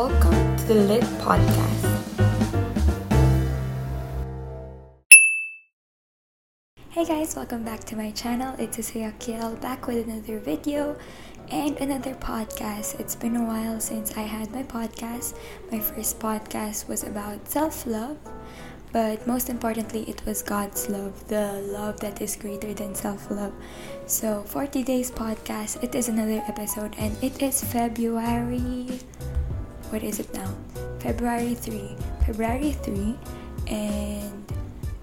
Welcome to the Lit Podcast. Hey guys, welcome back to my channel. It's Essea Kiel back with another video and another podcast. It's been a while since I had my podcast. My first podcast was about self love, but most importantly, it was God's love, the love that is greater than self love. So, for today's podcast, it is another episode, and it is February. What is it now? February 3. February 3, and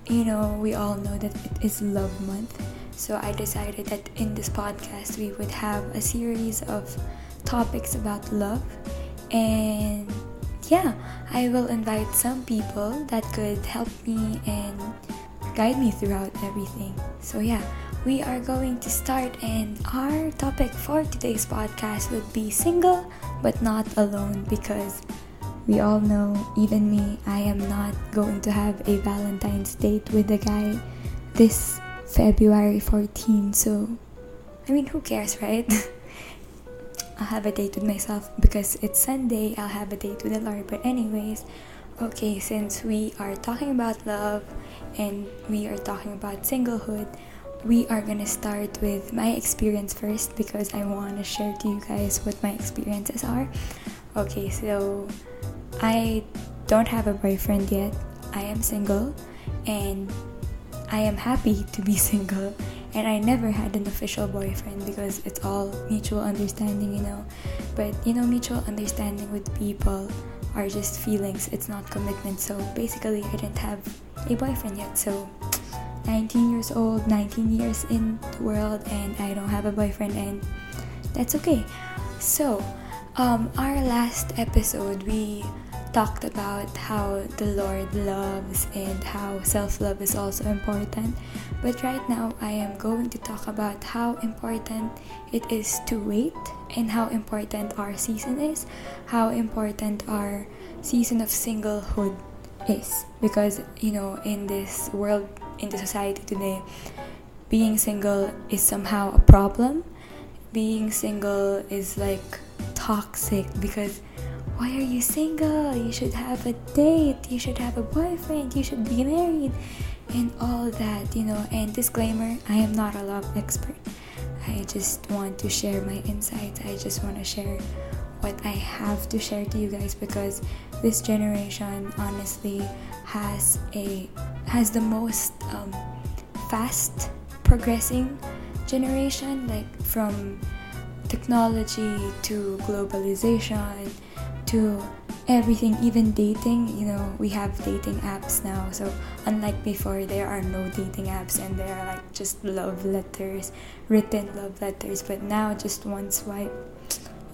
you know, we all know that it is Love Month. So I decided that in this podcast we would have a series of topics about love. And yeah, I will invite some people that could help me and guide me throughout everything. So yeah, we are going to start and our topic for today's podcast would be single but not alone because we all know, even me, I am not going to have a Valentine's date with a guy this February 14. So, I mean, who cares, right? I'll have a date with myself because it's Sunday. I'll have a date with the Lord. But, anyways, okay, since we are talking about love and we are talking about singlehood, we are gonna start with my experience first because I want to share to you guys what my experiences are. Okay, so I don't have a boyfriend yet. I am single and I am happy to be single. And I never had an official boyfriend because it's all mutual understanding, you know. But you know, mutual understanding with people are just feelings, it's not commitment. So basically, I didn't have a boyfriend yet. So 19 years old, 19 years in the world, and I don't have a boyfriend, and that's okay. So, um, our last episode, we talked about how the Lord loves and how self love is also important. But right now, I am going to talk about how important it is to wait and how important our season is, how important our season of singlehood is. Because, you know, in this world, in the society today, being single is somehow a problem. Being single is like toxic because why are you single? You should have a date, you should have a boyfriend, you should be married, and all that, you know. And disclaimer I am not a love expert. I just want to share my insights, I just want to share what I have to share to you guys because this generation honestly has a has the most um, fast progressing generation like from technology to globalization to everything, even dating. You know, we have dating apps now. So, unlike before, there are no dating apps and there are like just love letters, written love letters. But now, just one swipe,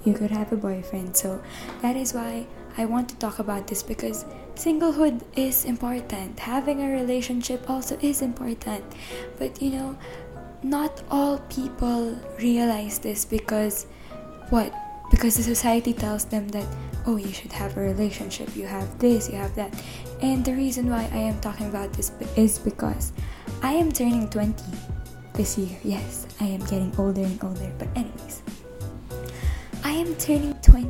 you could have a boyfriend. So, that is why I want to talk about this because singlehood is important. Having a relationship also is important. But, you know, not all people realize this because what? Because the society tells them that oh, you should have a relationship, you have this, you have that. And the reason why I am talking about this is because I am turning 20 this year. Yes, I am getting older and older. But, anyways, I am turning 20.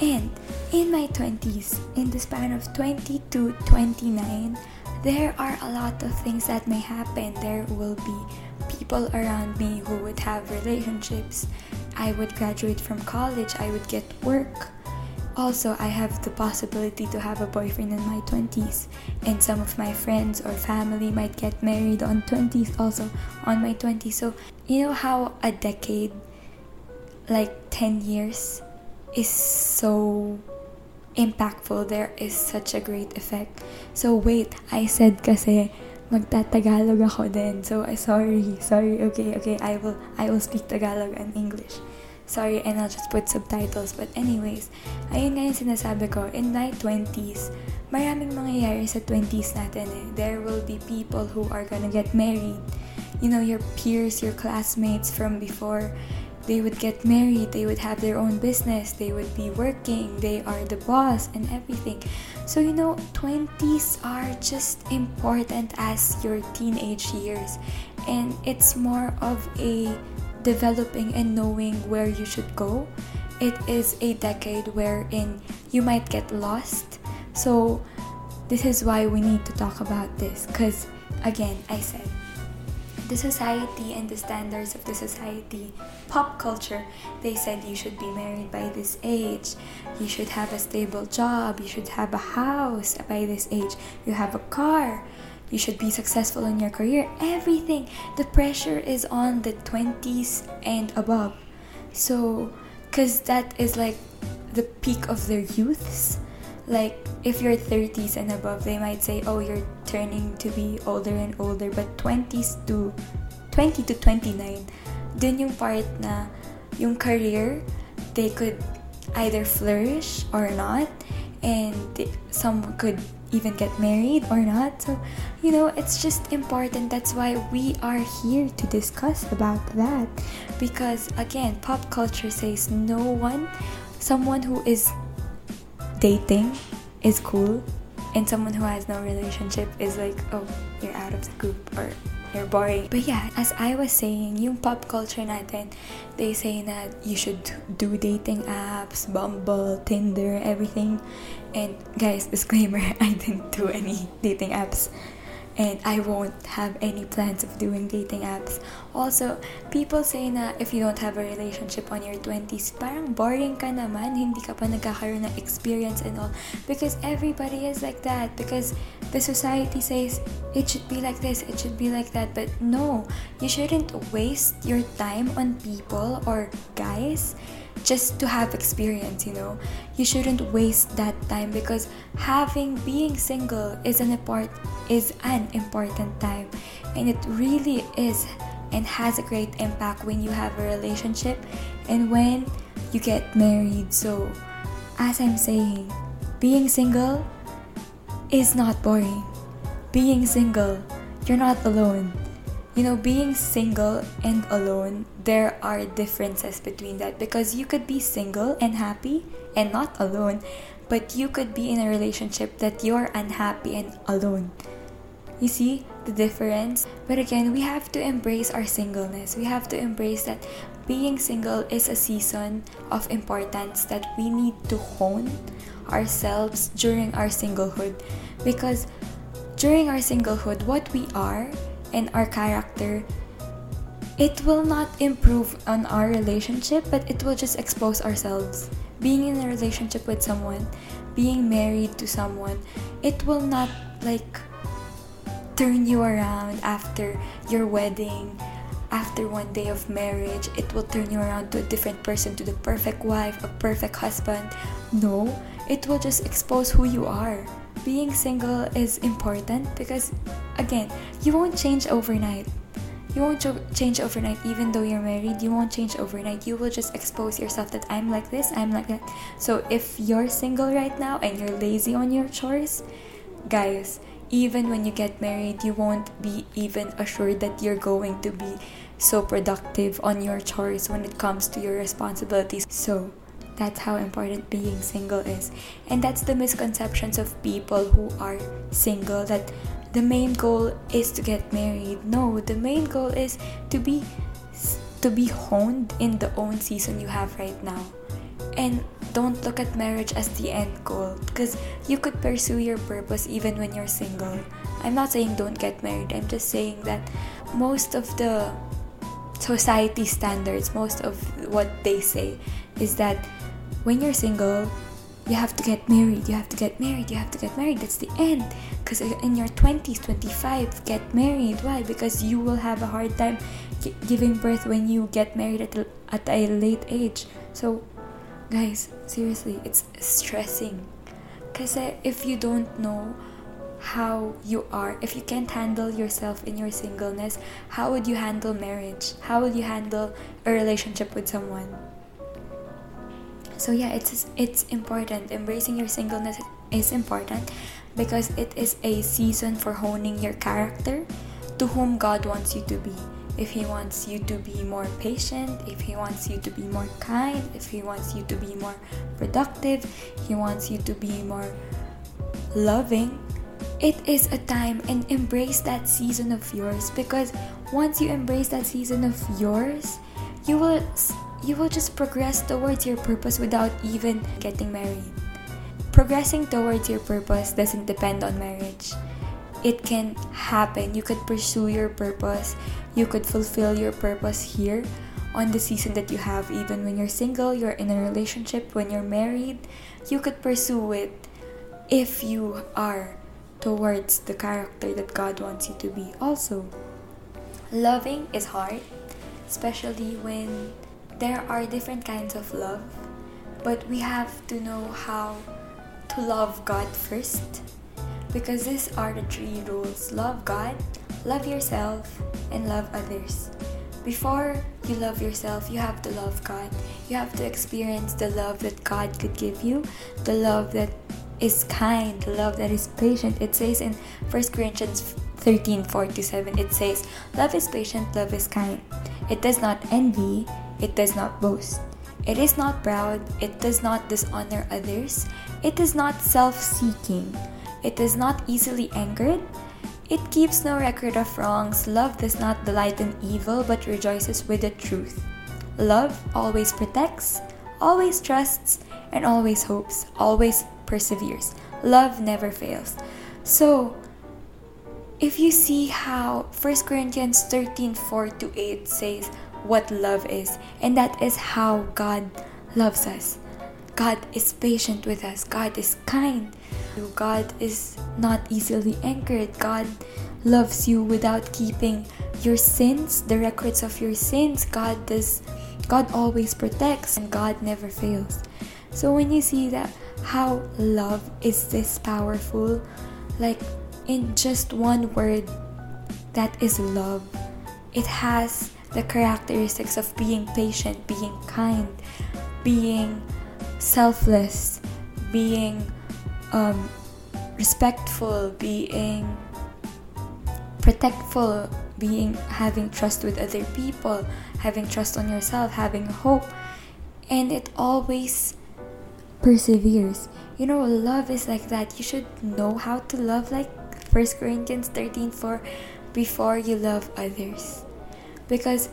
And in my 20s, in the span of 20 to 29, there are a lot of things that may happen. There will be people around me who would have relationships. I would graduate from college, I would get work also, I have the possibility to have a boyfriend in my 20s, and some of my friends or family might get married on 20s, also on my 20s. So, you know how a decade, like 10 years, is so impactful. There is such a great effect. So, wait, I said kasi magtatagalog ako din. So, I sorry, sorry. Okay, okay, I will, I will speak Tagalog and English. Sorry, and I'll just put subtitles. But anyways, ayun nga yung sinasabi ko, in my 20s, maraming mangyayari sa 20s natin eh. There will be people who are gonna get married. You know, your peers, your classmates from before, they would get married, they would have their own business, they would be working, they are the boss and everything. So, you know, 20s are just important as your teenage years. And it's more of a developing and knowing where you should go it is a decade wherein you might get lost. So, this is why we need to talk about this because, again, I said the society and the standards of the society, pop culture, they said you should be married by this age, you should have a stable job, you should have a house by this age, you have a car, you should be successful in your career, everything. The pressure is on the 20s and above. So, because that is like the peak of their youths. Like, if you're 30s and above, they might say, oh, you're turning to be older and older. But 20s to 20 to 29, dun yung part na yung career, they could either flourish or not. And some could even get married or not. So, you know, it's just important. That's why we are here to discuss about that. Because again, pop culture says no one, someone who is dating is cool, and someone who has no relationship is like, oh, you're out of the group or you're boring. But yeah, as I was saying, yung pop culture natin, they say that you should do dating apps, Bumble, Tinder, everything. And guys, disclaimer, I didn't do any dating apps and I won't have any plans of doing dating apps. Also, people say na if you don't have a relationship on your 20s, parang boring ka naman, hindi ka pa nagkakaroon ng experience and all. Because everybody is like that. Because the society says it should be like this, it should be like that. But no, you shouldn't waste your time on people or guys just to have experience, you know. You shouldn't waste that time because having being single is an important is an important time and it really is and has a great impact when you have a relationship and when you get married. So, as I'm saying, being single is not boring. Being single, you're not alone you know, being single and alone, there are differences between that because you could be single and happy and not alone, but you could be in a relationship that you're unhappy and alone. You see the difference? But again, we have to embrace our singleness. We have to embrace that being single is a season of importance that we need to hone ourselves during our singlehood because during our singlehood, what we are and our character, it will not improve on our relationship, but it will just expose ourselves. Being in a relationship with someone, being married to someone, it will not like turn you around after your wedding, after one day of marriage. It will turn you around to a different person, to the perfect wife, a perfect husband. No, it will just expose who you are being single is important because again you won't change overnight. You won't change overnight. Even though you're married you won't change overnight. You will just expose yourself that i'm like this i'm like that. So if you're single right now and you're lazy on your chores guys even when you get married you won't be even assured that you're going to be so productive on your chores when it comes to your responsibilities. So that's how important being single is. And that's the misconceptions of people who are single that the main goal is to get married. No, the main goal is to be to be honed in the own season you have right now. And don't look at marriage as the end goal because you could pursue your purpose even when you're single. I'm not saying don't get married. I'm just saying that most of the society standards, most of what they say is that when you're single, you have to get married, you have to get married, you have to get married. That's the end. Because in your 20s, 25, get married. Why? Because you will have a hard time giving birth when you get married at a, at a late age. So, guys, seriously, it's stressing. Because uh, if you don't know how you are, if you can't handle yourself in your singleness, how would you handle marriage? How would you handle a relationship with someone? So yeah it's it's important. Embracing your singleness is important because it is a season for honing your character to whom God wants you to be. If he wants you to be more patient if he wants you to be more kind if he wants you to be more productive he wants you to be more loving it is a time and embrace that season of yours because once you embrace that season of yours you will you will just progress towards your purpose without even getting married. Progressing towards your purpose doesn't depend on marriage. It can happen. You could pursue your purpose. You could fulfill your purpose here on the season that you have, even when you're single, you're in a relationship, when you're married. You could pursue it if you are towards the character that God wants you to be. Also, loving is hard, especially when there are different kinds of love, but we have to know how to love God first because these are the three rules love God, love yourself, and love others. Before you love yourself, you have to love God. You have to experience the love that God could give you, the love that is kind, the love that is patient. It says in 1 Corinthians 13 4 7, it says, Love is patient, love is kind. It does not envy, it does not boast. It is not proud, it does not dishonor others, it is not self seeking, it is not easily angered. It keeps no record of wrongs. Love does not delight in evil, but rejoices with the truth. Love always protects, always trusts, and always hopes, always perseveres. Love never fails. So, if you see how 1 Corinthians 13 4 to 8 says what love is, and that is how God loves us. God is patient with us, God is kind. God is not easily angered. God loves you without keeping your sins, the records of your sins. God does God always protects and God never fails. So when you see that how love is this powerful, like in just one word, that is love. It has the characteristics of being patient, being kind, being selfless, being um, respectful, being protectful, being having trust with other people, having trust on yourself, having hope, and it always perseveres. You know, love is like that. You should know how to love like 1 Corinthians 13 4 before you love others. Because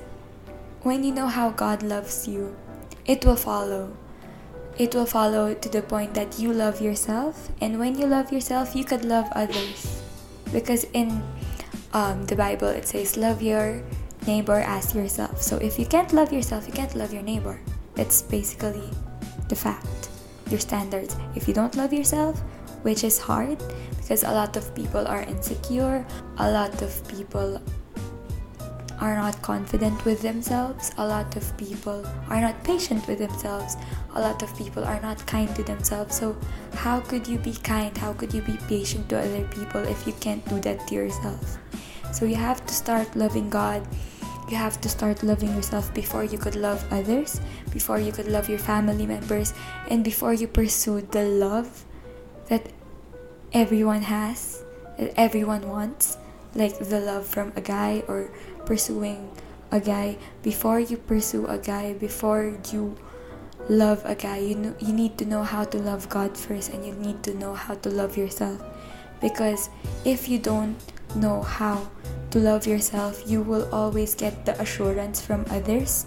when you know how God loves you, it will follow. It will follow to the point that you love yourself, and when you love yourself, you could love others. Because in um, the Bible, it says, Love your neighbor as yourself. So if you can't love yourself, you can't love your neighbor. That's basically the fact, your standards. If you don't love yourself, which is hard because a lot of people are insecure, a lot of people are not confident with themselves, a lot of people are not patient with themselves, a lot of people are not kind to themselves. So, how could you be kind? How could you be patient to other people if you can't do that to yourself? So, you have to start loving God. You have to start loving yourself before you could love others, before you could love your family members, and before you pursue the love that everyone has, that everyone wants, like the love from a guy or pursuing a guy before you pursue a guy before you love a guy you know, you need to know how to love God first and you need to know how to love yourself. Because if you don't know how to love yourself you will always get the assurance from others.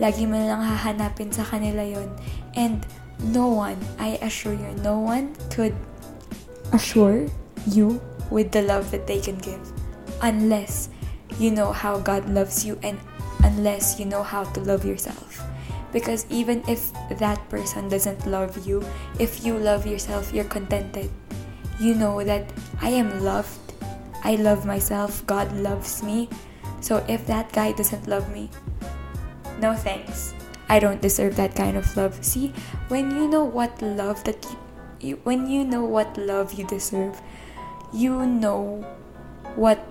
Lagi mo lang hahanapin sa kanila yon and no one I assure you no one could assure you with the love that they can give. Unless you know how God loves you and unless you know how to love yourself. Because even if that person doesn't love you, if you love yourself, you're contented. You know that I am loved. I love myself. God loves me. So if that guy doesn't love me, no thanks. I don't deserve that kind of love. See, when you know what love that you, you when you know what love you deserve, you know what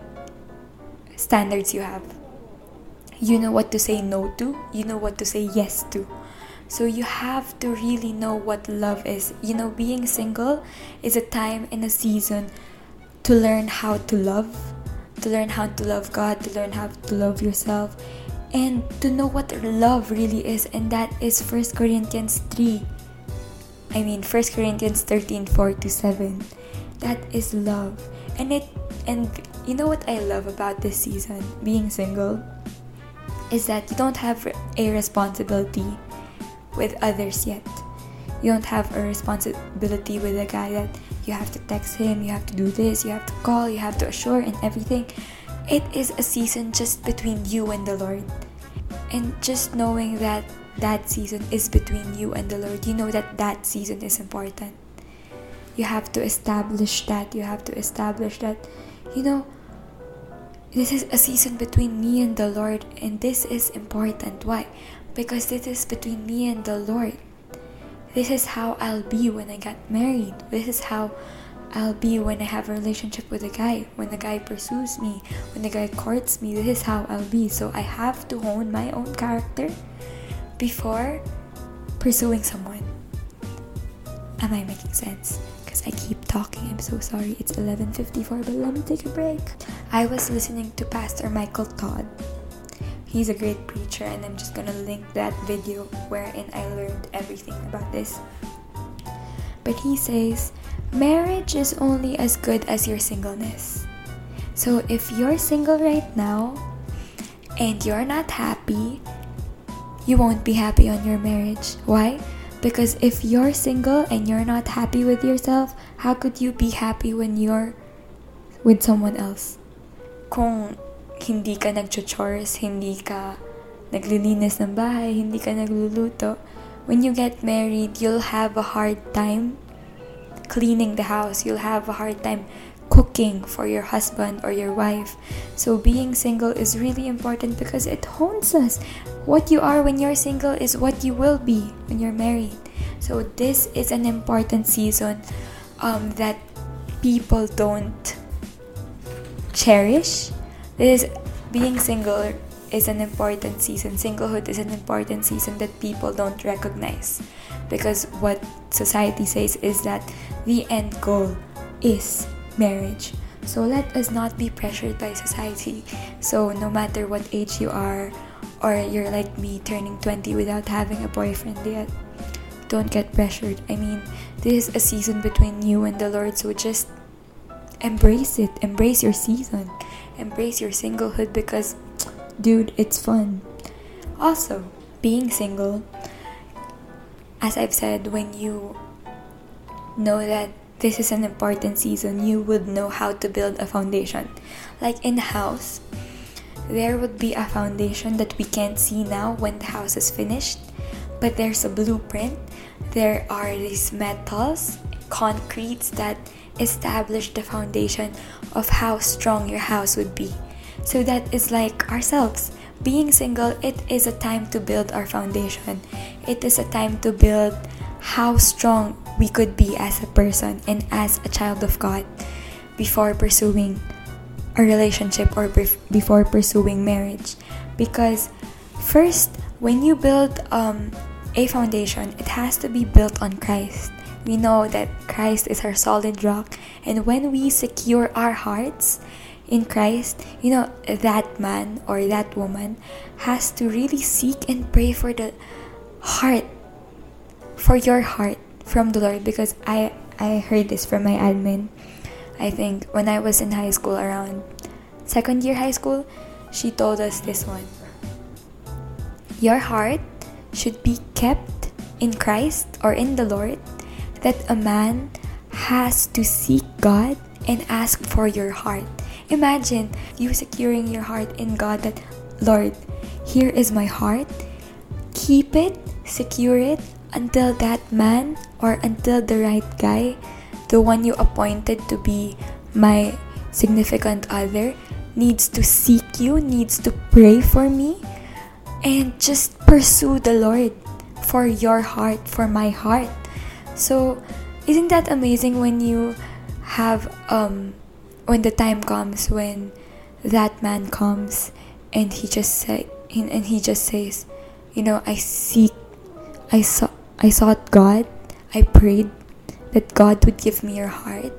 standards you have. You know what to say no to, you know what to say yes to. So you have to really know what love is. You know, being single is a time and a season to learn how to love, to learn how to love God, to learn how to love yourself, and to know what love really is, and that is 1 Corinthians 3. I mean 1 Corinthians 13 4 to 7. That is love. And it and you know what I love about this season, being single? is that you don't have a responsibility with others yet. You don't have a responsibility with a guy that you have to text him, you have to do this, you have to call, you have to assure, and everything. It is a season just between you and the Lord. And just knowing that that season is between you and the Lord, you know that that season is important. You have to establish that. You have to establish that, you know, this is a season between me and the Lord, and this is important. Why? Because this is between me and the Lord. This is how I'll be when I get married. This is how I'll be when I have a relationship with a guy, when the guy pursues me, when the guy courts me. This is how I'll be. So I have to hone my own character before pursuing someone. Am I making sense? Because I keep talking. I'm so sorry. It's 11:54, but let me take a break. I was listening to Pastor Michael Todd. He's a great preacher, and I'm just gonna link that video wherein I learned everything about this. But he says, marriage is only as good as your singleness. So if you're single right now and you're not happy, you won't be happy on your marriage. Why? Because if you're single and you're not happy with yourself, how could you be happy when you're with someone else? kung hindi ka nag-chores, hindi ka naglilinis ng bahay, hindi ka nagluluto, when you get married, you'll have a hard time cleaning the house. You'll have a hard time cooking for your husband or your wife. So being single is really important because it hones us. What you are when you're single is what you will be when you're married. So this is an important season um, that people don't cherish. This being single is an important season. Singlehood is an important season that people don't recognize. Because what society says is that the end goal is marriage. So let us not be pressured by society. So no matter what age you are, or you're like me turning 20 without having a boyfriend yet, don't get pressured. I mean, this is a season between you and the Lord, so just embrace it. Embrace your season. Embrace your singlehood because dude it's fun. Also being single as i've said when you know that this is an important season you would know how to build a foundation. Like in house there would be a foundation that we can't see now when the house is finished but there's a blueprint there are these metals concretes that establish the foundation of how strong your house would be. So that is like ourselves. Being single, it is a time to build our foundation. It is a time to build how strong we could be as a person and as a child of God before pursuing a relationship or before pursuing marriage. Because first, when you build um, a foundation, it has to be built on Christ we know that Christ is our solid rock. And when we secure our hearts in Christ, you know, that man or that woman has to really seek and pray for the heart, for your heart from the Lord. Because I, I heard this from my admin. I think when I was in high school, around second year high school, she told us this one. Your heart should be kept in Christ or in the Lord that a man has to seek God and ask for your heart. Imagine you securing your heart in God that, Lord, here is my heart. Keep it, secure it until that man or until the right guy, the one you appointed to be my significant other, needs to seek you, needs to pray for me, and just pursue the Lord for your heart, for my heart. So, isn't that amazing when you have um when the time comes when that man comes and he just say and he just says, you know, I seek I saw I sought God, I prayed that God would give me your heart.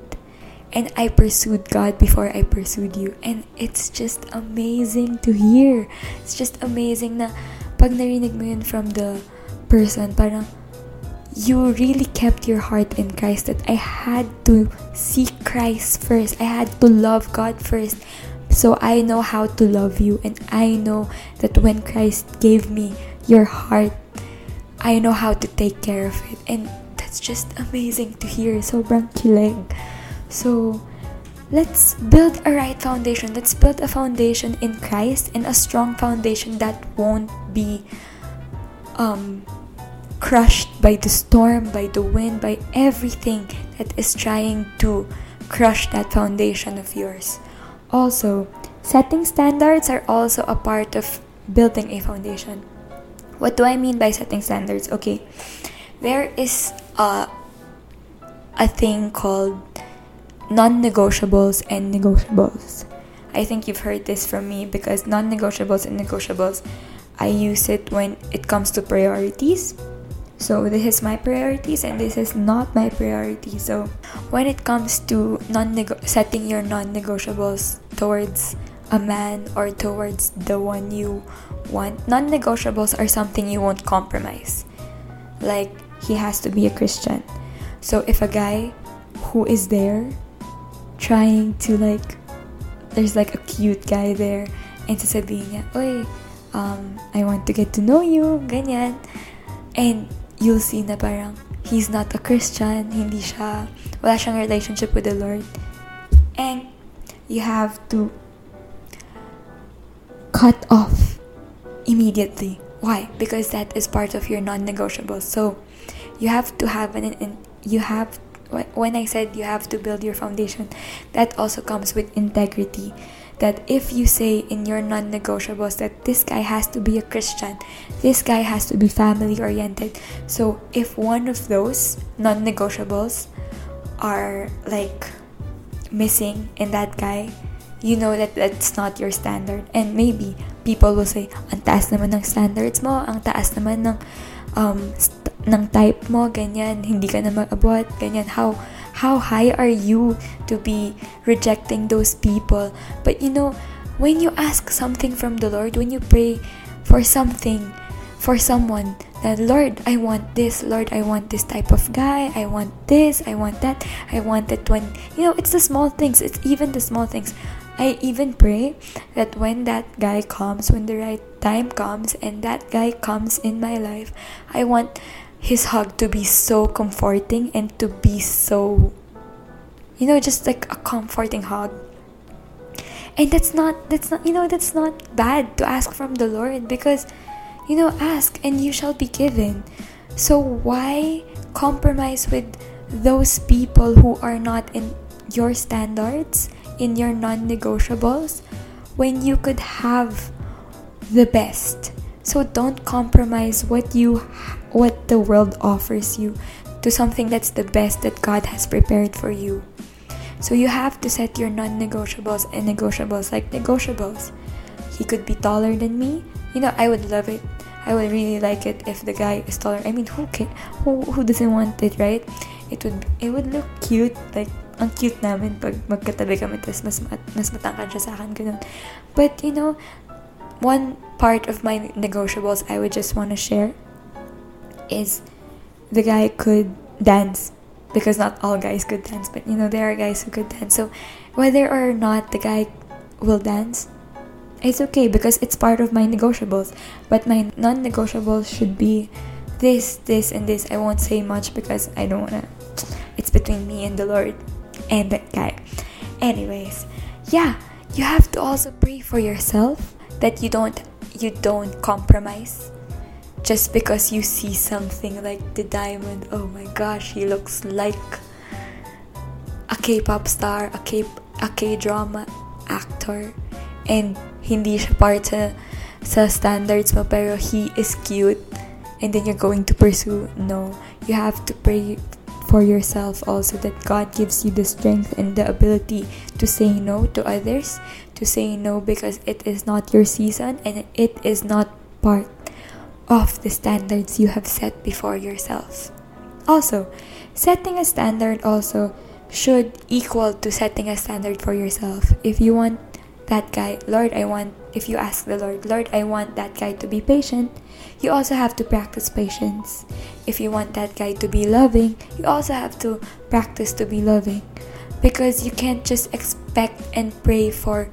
And I pursued God before I pursued you. And it's just amazing to hear. It's just amazing na pag narinig mo yun from the person, parang, you really kept your heart in Christ that I had to seek Christ first. I had to love God first So I know how to love you, and I know that when Christ gave me your heart, I know how to take care of it. And that's just amazing to hear. Sobrang kilig. So, let's build a right foundation. Let's build a foundation in Christ and a strong foundation that won't be um, crushed by the storm, by the wind, by everything that is trying to crush that foundation of yours. Also, setting standards are also a part of building a foundation. What do I mean by setting standards? Okay, there is a, a thing called non negotiables and negotiables. I think you've heard this from me because non negotiables and negotiables, I use it when it comes to priorities. So this is my priorities and this is not my priority. So when it comes to non setting your non-negotiables towards a man or towards the one you want, non-negotiables are something you won't compromise. Like he has to be a Christian. So if a guy who is there trying to like there's like a cute guy there and sasabihin niya, Oy, um, I want to get to know you, ganyan. And you'll see na parang he's not a Christian, hindi siya, wala siyang relationship with the Lord. And you have to cut off immediately. Why? Because that is part of your non negotiable. So you have to have an, an you have when I said you have to build your foundation, that also comes with integrity that if you say in your non negotiables that this guy has to be a Christian, this guy has to be family oriented. So if one of those non negotiables are like missing in that guy, you know that that's not your standard. And maybe people will say, ang taas naman ng standards mo, ang taas naman ng, um, st- ng type mo, ganyan, hindi ka na mag-abot, ganyan. How, how high are you to be rejecting those people? But you know, when you ask something from the Lord, when you pray for something, for someone, that Lord, I want this, Lord, I want this type of guy, I want this, I want that, I want that when, you know, it's the small things, it's even the small things. I even pray that when that guy comes, when the right time comes, and that guy comes in my life, I want his hug to be so comforting and to be so you know just like a comforting hug. And that's not that's not you know that's not bad to ask from the lord because you know ask and you shall be given. So why compromise with those people who are not in your standards in your non-negotiables when you could have the best? So don't compromise what you what the world offers you to something that's the best that God has prepared for you. So you have to set your non-negotiables and negotiables like negotiables. He could be taller than me. You know, I would love it. I would really like it if the guy is taller. I mean, who can, who who doesn't want it, right? It would it would look cute like ang cute namin pag magkatabi kami tapos mas, mas matangkad siya sa akin, ganun. But, you know, one part of my negotiables I would just want to share is the guy could dance because not all guys could dance, but you know, there are guys who could dance. So, whether or not the guy will dance, it's okay because it's part of my negotiables. But my non negotiables should be this, this, and this. I won't say much because I don't wanna. It's between me and the Lord and that guy. Anyways, yeah, you have to also pray for yourself that you don't you don't compromise just because you see something like the diamond oh my gosh he looks like a K-pop star a K a K-drama actor. And hindi siya part sa, sa standards mo pero he is cute. And then you're going to pursue no. You have to pray for yourself also that God gives you the strength and the ability to say no to others to say no because it is not your season and it is not part of the standards you have set before yourself. Also, setting a standard also should equal to setting a standard for yourself. If you want that guy, Lord, I want, if you ask the Lord, Lord, I want that guy to be patient, you also have to practice patience. If you want that guy to be loving, you also have to practice to be loving. Because you can't just expect and pray for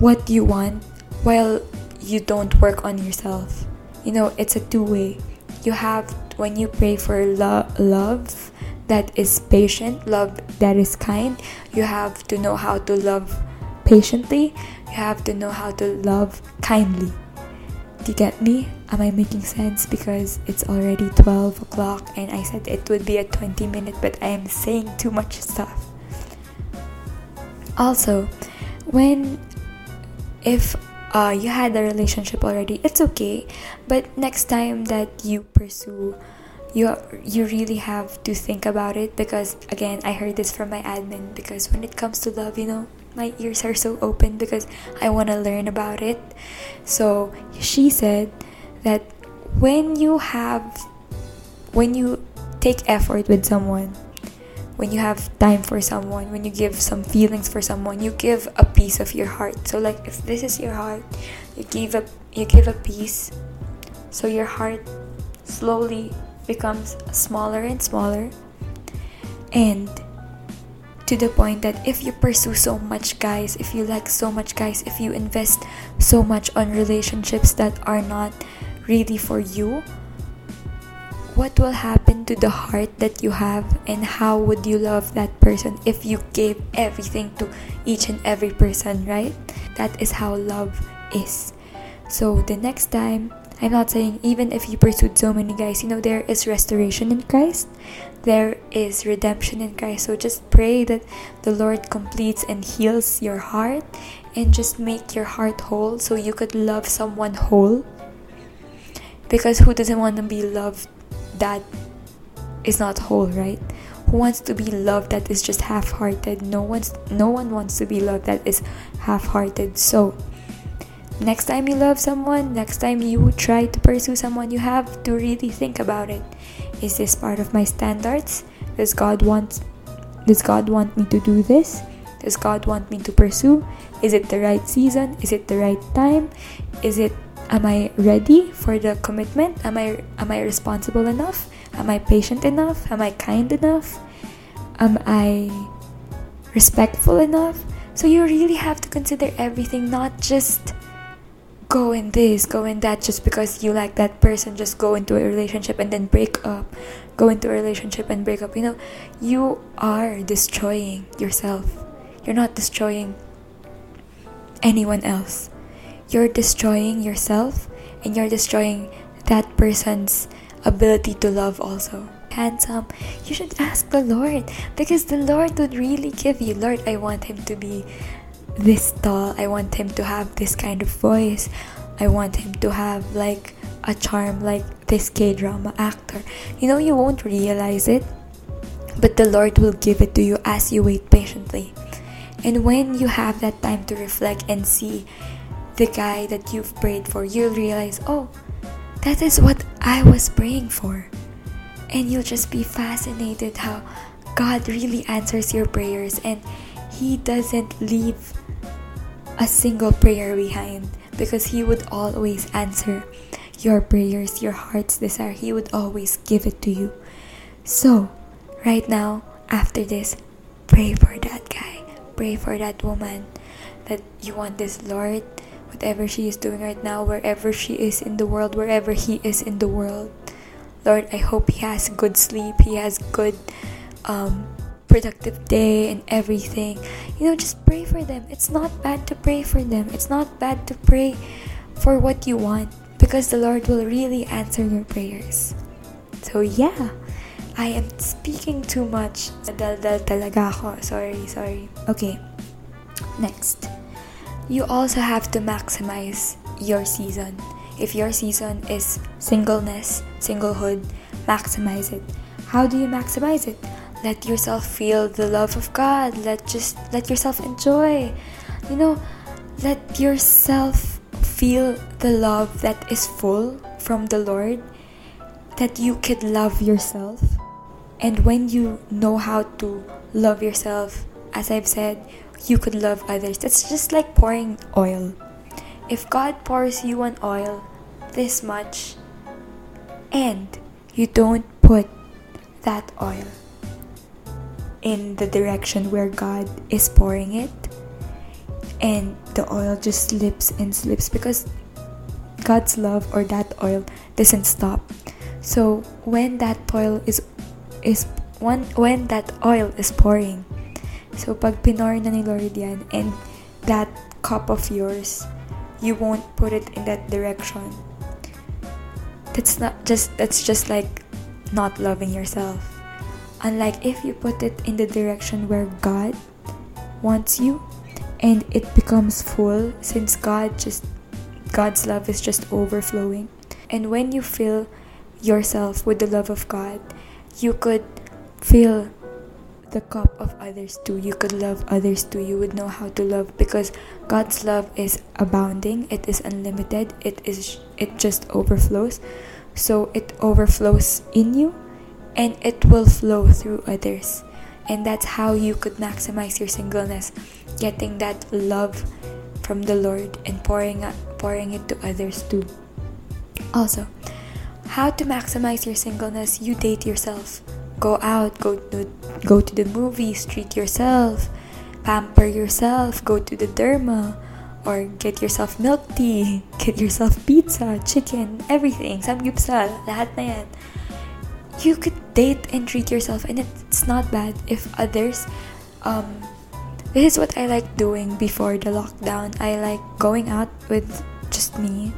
what you want while you don't work on yourself. You know, it's a two way. You have, when you pray for lo- love that is patient, love that is kind, you have to know how to love patiently, you have to know how to love kindly. Do you get me? Am I making sense? Because it's already 12 o'clock and I said it would be a 20 minute, but I am saying too much stuff. Also, when if uh, you had a relationship already, it's okay. But next time that you pursue, you you really have to think about it because again, I heard this from my admin. Because when it comes to love, you know, my ears are so open because I want to learn about it. So she said that when you have, when you take effort with someone, when you have time for someone, when you give some feelings for someone, you give a piece of your heart. So like if this is your heart, you give a you give a piece. So your heart slowly becomes smaller and smaller. And to the point that if you pursue so much guys, if you like so much guys, if you invest so much on relationships that are not really for you, what will happen to the heart that you have and how would you love that person if you gave everything to each and every person right? That is how love is. So the next time i'm not saying even if you pursued so many guys you know there is restoration in christ. There is redemption in christ. So just pray that the lord completes and heals your heart and just make your heart whole so you could love someone whole. Because who doesn't want to be loved that is not whole, right? Who wants to be loved that is just half-hearted? No one's no one wants to be loved that is half-hearted. So, next time you love someone, next time you try to pursue someone, you have to really think about it. Is this part of my standards? Does God want does God want me to do this? Does God want me to pursue? Is it the right season? Is it the right time? Is it am i ready for the commitment? Am i am i responsible enough? Am i patient enough? Am i kind enough? Am i respectful enough? So you really have to consider everything not just go in this go in that just because you like that person just go into a relationship and then break up. Go into a relationship and break up. You know you are destroying yourself. You're not destroying anyone else you're destroying yourself and you're destroying that person's ability to love also. Handsome, you should ask the Lord because the Lord would really give you. Lord, I want him to be this tall. I want him to have this kind of voice. I want him to have like a charm like this K drama actor. You know, you won't realize it, but the Lord will give it to you as you wait patiently. And when you have that time to reflect and see the guy that you've prayed for, you'll realize, oh, that is what I was praying for. And you'll just be fascinated how God really answers your prayers and He doesn't leave a single prayer behind because He would always answer your prayers, your heart's desire. He would always give it to you. So, right now, after this, pray for that guy. Pray for that woman that you want this Lord whatever she is doing right now, wherever she is in the world, wherever he is in the world. Lord, I hope he has good sleep, he has good um, productive day and everything. You know, just pray for them. It's not bad to pray for them. It's not bad to pray for what you want because the Lord will really answer your prayers. So yeah, I am speaking too much. Dal-dal talaga ako. Sorry, sorry. Okay. Next you also have to maximize your season. If your season is singleness, singlehood, maximize it. How do you maximize it? Let yourself feel the love of God. Let just let yourself enjoy. You know, let yourself feel the love that is full from the Lord that you could love yourself. And when you know how to love yourself, as I've said, you could love others. That's just like pouring oil. If God pours you an oil this much and you don't put that oil in the direction where God is pouring it, and the oil just slips and slips because God's love or that oil doesn't stop. So when that oil is is when, when that oil is pouring, so pag pinor na ni Lord yan and that cup of yours, you won't put it in that direction. That's not just that's just like not loving yourself. Unlike if you put it in the direction where God wants you and it becomes full since God just God's love is just overflowing. And when you fill yourself with the love of God, you could fill the cup of others too. You could love others too. You would know how to love because God's love is abounding. It is unlimited. It is it just overflows. So it overflows in you and it will flow through others. And that's how you could maximize your singleness, getting that love from the Lord and pouring pouring it to others too. Also, how to maximize your singleness? You date yourself. Go out, go to go to the movies, treat yourself, pamper yourself, go to the derma or get yourself milk tea, get yourself pizza, chicken, everything, samgyeopsal, lahat na yan you could date and treat yourself and it's not bad if others um this is what I like doing before the lockdown. I like going out with just me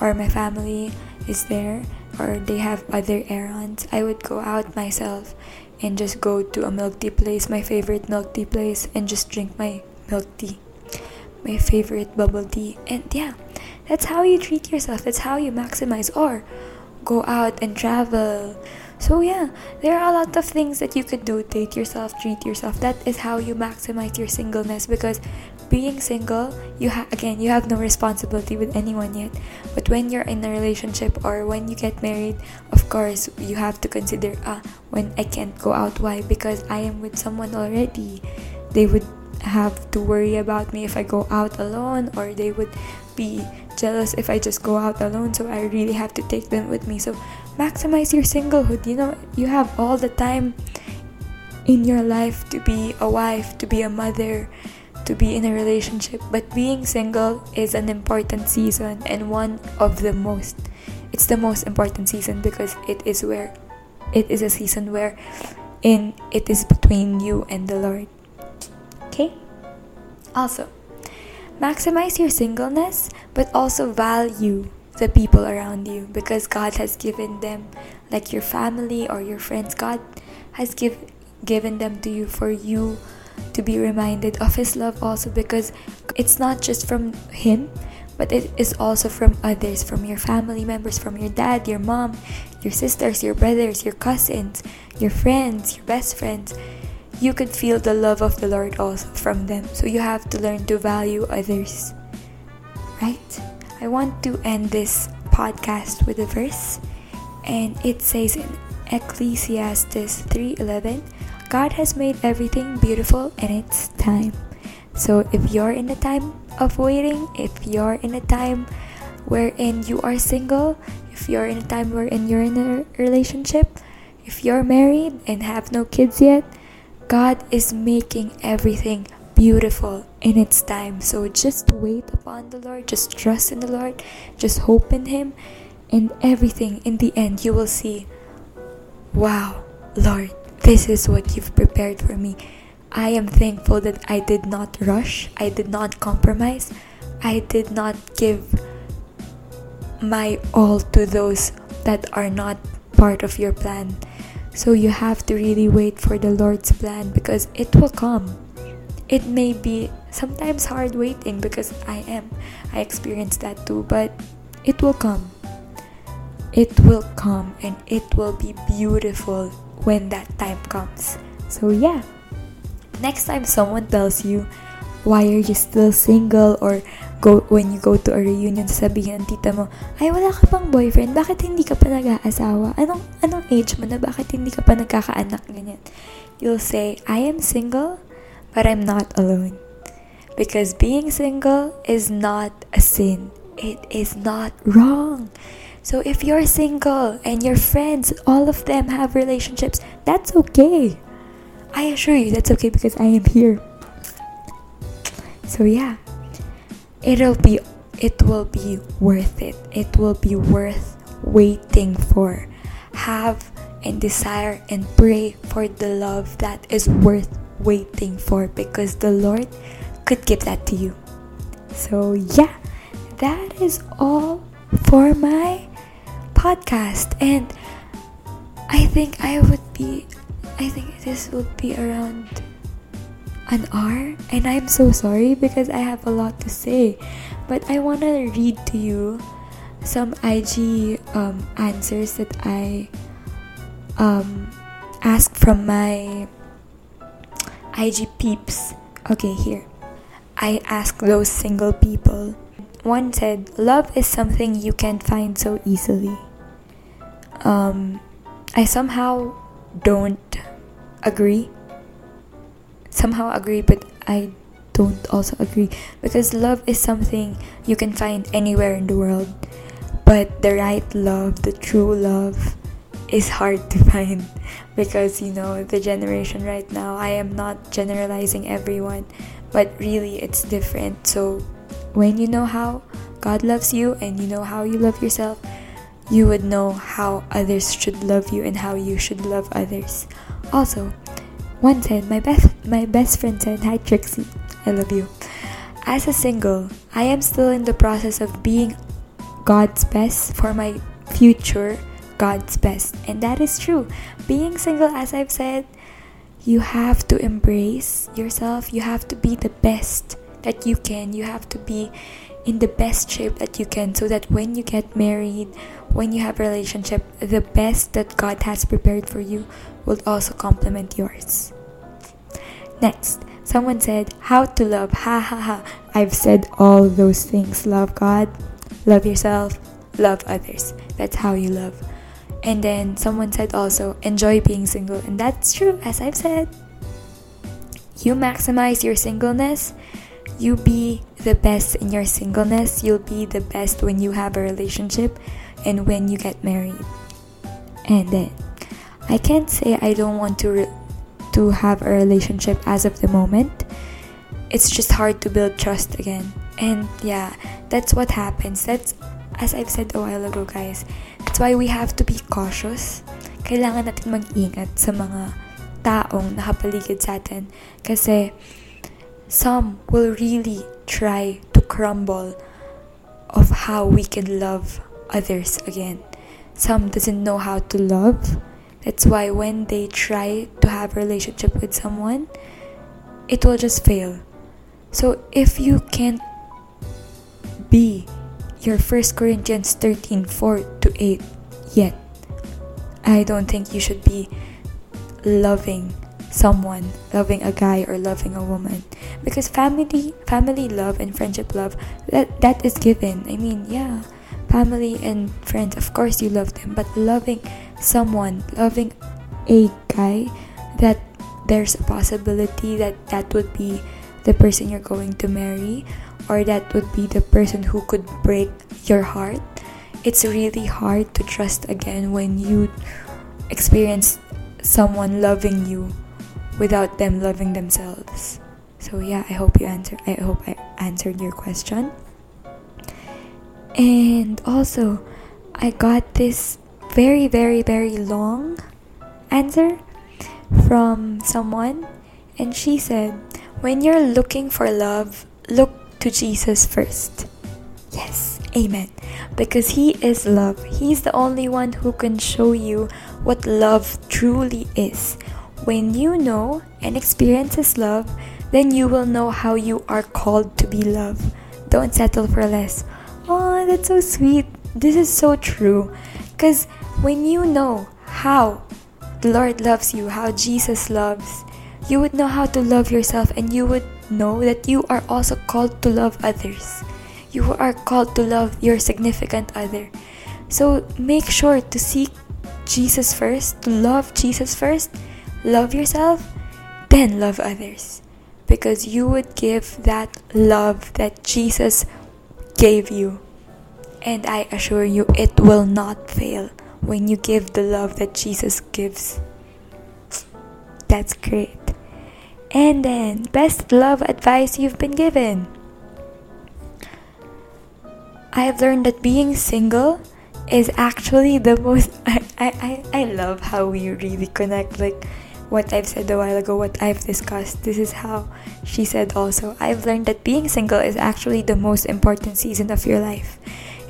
or my family is there or they have other errands. I would go out myself and just go to a milk tea place, my favorite milk tea place, and just drink my milk tea, my favorite bubble tea. And yeah, that's how you treat yourself, that's how you maximize, or go out and travel so yeah, there are a lot of things that you could do. Date yourself, treat yourself. That is how you maximize your singleness because being single, you have again, you have no responsibility with anyone yet. But when you're in a relationship or when you get married, of course, you have to consider ah, when I can't go out why? Because I am with someone already. They would have to worry about me if I go out alone or they would be jealous if I just go out alone so I really have to take them with me so maximize your singlehood you know you have all the time in your life to be a wife to be a mother to be in a relationship but being single is an important season and one of the most it's the most important season because it is where it is a season where in it is between you and the Lord. Okay? Also maximize your singleness, but also value the people around you because God has given them, like your family or your friends, God has give, given them to you for you to be reminded of His love also because it's not just from Him, but it is also from others, from your family members, from your dad, your mom, your sisters, your brothers, your cousins, your friends, your best friends you could feel the love of the Lord also from them. So you have to learn to value others. Right? I want to end this podcast with a verse and it says in Ecclesiastes 3:11, God has made everything beautiful in its time. So if you're in a time of waiting, if you're in a time wherein you are single, if you're in a time wherein you're in a relationship, if you're married and have no kids yet, God is making everything beautiful in its time. So just wait upon the Lord, just trust in the Lord, just hope in Him, and everything in the end you will see wow, Lord, this is what you've prepared for me. I am thankful that I did not rush, I did not compromise, I did not give my all to those that are not part of your plan. So you have to really wait for the Lord's plan because it will come. It may be sometimes hard waiting because I am. I experienced that too, but it will come. It will come and it will be beautiful when that time comes. So, yeah. Next time someone tells you, why are you still single? or go when you go to a reunion sabihin ng tita mo ay wala ka pang boyfriend. Bakit hindi ka pa nag-aasawa? Anong anong age mo na? Bakit hindi ka pa nagkakaanak? Ganyan. You'll say I am single but I'm not alone. Because being single is not a sin. It is not wrong so if you're single and your friends all of them have relationships that's okay I assure you that's okay because I am here so, yeah, it'll be it will be worth it. It will be worth waiting for. Have and desire and pray for the love that is worth waiting for because the Lord could give that to you. So, yeah, that is all for my podcast. And I think I would be, I think this would be around an hour. And I'm so sorry because I have a lot to say. But I want to read to you some IG um, answers that I um, asked from my IG peeps. Okay, here. I asked those single people. One said, Love is something you can't find so easily. Um, I somehow don't agree. Somehow agree, but I don't also agree because love is something you can find anywhere in the world. But the right love, the true love, is hard to find because you know the generation right now. I am not generalizing everyone, but really it's different. So when you know how God loves you and you know how you love yourself, you would know how others should love you and how you should love others. Also, one said, my best my best friend said, Hi Trixie, I love you. As a single, I am still in the process of being God's best for my future, God's best. And that is true. Being single, as I've said, you have to embrace yourself. You have to be the best that you can. You have to be in the best shape that you can so that when you get married, when you have a relationship, the best that God has prepared for you will also complement yours. Next, someone said, How to love. Ha ha ha. I've said all those things. Love God, love yourself, love others. That's how you love. And then someone said also, enjoy being single. And that's true, as I've said. You maximize your singleness, you be the best in your singleness, you'll be the best when you have a relationship and when you get married. And then, I can't say I don't want to re- to have a relationship as of the moment. It's just hard to build trust again. And yeah, that's what happens. That's as I've said a while ago, guys. That's why we have to be cautious. Kailangan natin mag-ingat sa mga taong nakapaligid sa atin. Kasi some will really try to crumble of how we can love others again. Some doesn't know how to love. That's why when they try to have relationship with someone, it will just fail. So if you can't be your 1 Corinthians 13 4 to 8 yet. I don't think you should be loving someone, loving a guy or loving a woman. Because family family love and friendship love that that is given. I mean, yeah, family and friends, of course you love them, but loving someone, loving a guy that there's a possibility that that would be the person you're going to marry or that would be the person who could break your heart, it's really hard to trust again when you experience someone loving you without them loving themselves. So yeah, I hope you answer I hope I answered your question. And also, I got this very very very long answer from someone and she said, "When you're looking for love, look to Jesus first. Yes, amen. Because He is love. He's the only one who can show you what love truly is. When you know and experience His love, then you will know how you are called to be loved. Don't settle for less. Oh, that's so sweet. This is so true. Because when you know how the Lord loves you, how Jesus loves, you would know how to love yourself and you would know that you are also called to love others. You are called to love your significant other. So make sure to seek Jesus first, to love Jesus first, love yourself, then love others. Because you would give that love that Jesus gave you. And I assure you, it will not fail when you give the love that Jesus gives. That's great. And then, best love advice you've been given. I have learned that being single is actually the most I, I, I love how we really connect like what I've said a while ago, what I've discussed. This is how she said also. I've learned that being single is actually the most important season of your life.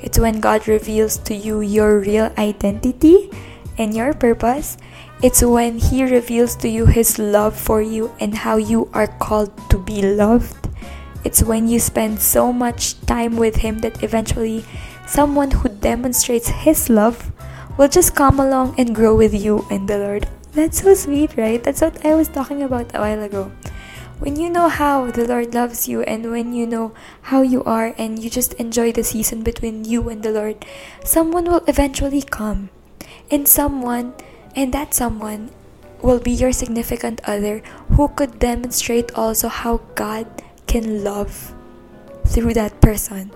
It's when God reveals to you your real identity and your purpose. It's when He reveals to you His love for you and how you are called to be loved. It's when you spend so much time with Him that eventually someone who demonstrates His love will just come along and grow with you in the Lord. That's so sweet, right? That's what I was talking about a while ago. When you know how the Lord loves you and when you know how you are and you just enjoy the season between you and the Lord, someone will eventually come. And someone, and that someone will be your significant other who could demonstrate also how God can love through that person.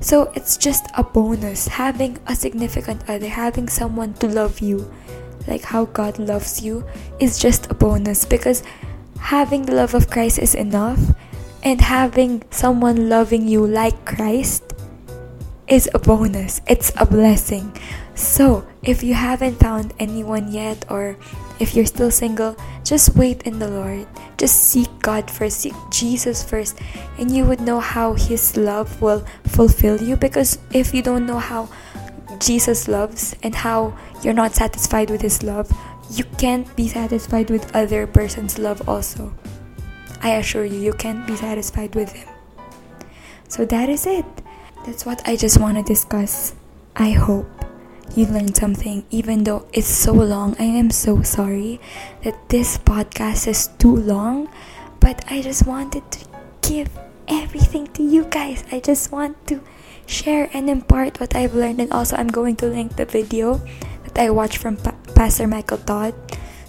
So it's just a bonus having a significant other, having someone to love you like how God loves you is just a bonus because having the love of Christ is enough and having someone loving you like Christ is a bonus. It's a blessing. So, if you haven't found anyone yet or if you're still single, just wait in the Lord. Just seek God first, seek Jesus first, and you would know how His love will fulfill you. Because if you don't know how Jesus loves and how you're not satisfied with His love, you can't be satisfied with other person's love also. I assure you, you can't be satisfied with Him. So that is it. That's what I just want to discuss. I hope you learned something, even though it's so long. I am so sorry that this podcast is too long, but I just wanted to give everything to you guys. I just want to share and impart what I've learned. And also, I'm going to link the video that I watched from pa- Pastor Michael Todd.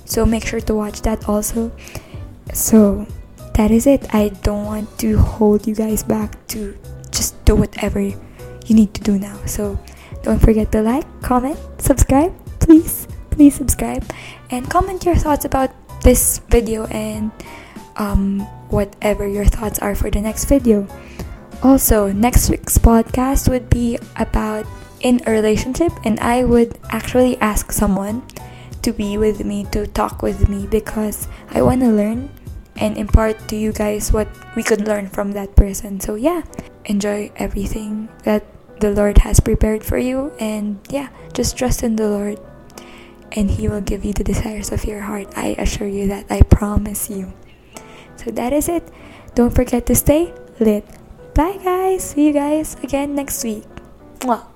So make sure to watch that also. So that is it. I don't want to hold you guys back to just do whatever you need to do now. So don't forget to like, comment, subscribe. Please, please subscribe and comment your thoughts about this video and um, whatever your thoughts are for the next video. Also, next week's podcast would be about in a relationship, and I would actually ask someone to be with me, to talk with me, because I want to learn and impart to you guys what we could learn from that person. So, yeah, enjoy everything that the Lord has prepared for you, and yeah, just trust in the Lord, and He will give you the desires of your heart. I assure you that, I promise you. So, that is it. Don't forget to stay lit. Bye, guys. See you guys again next week. Mwah.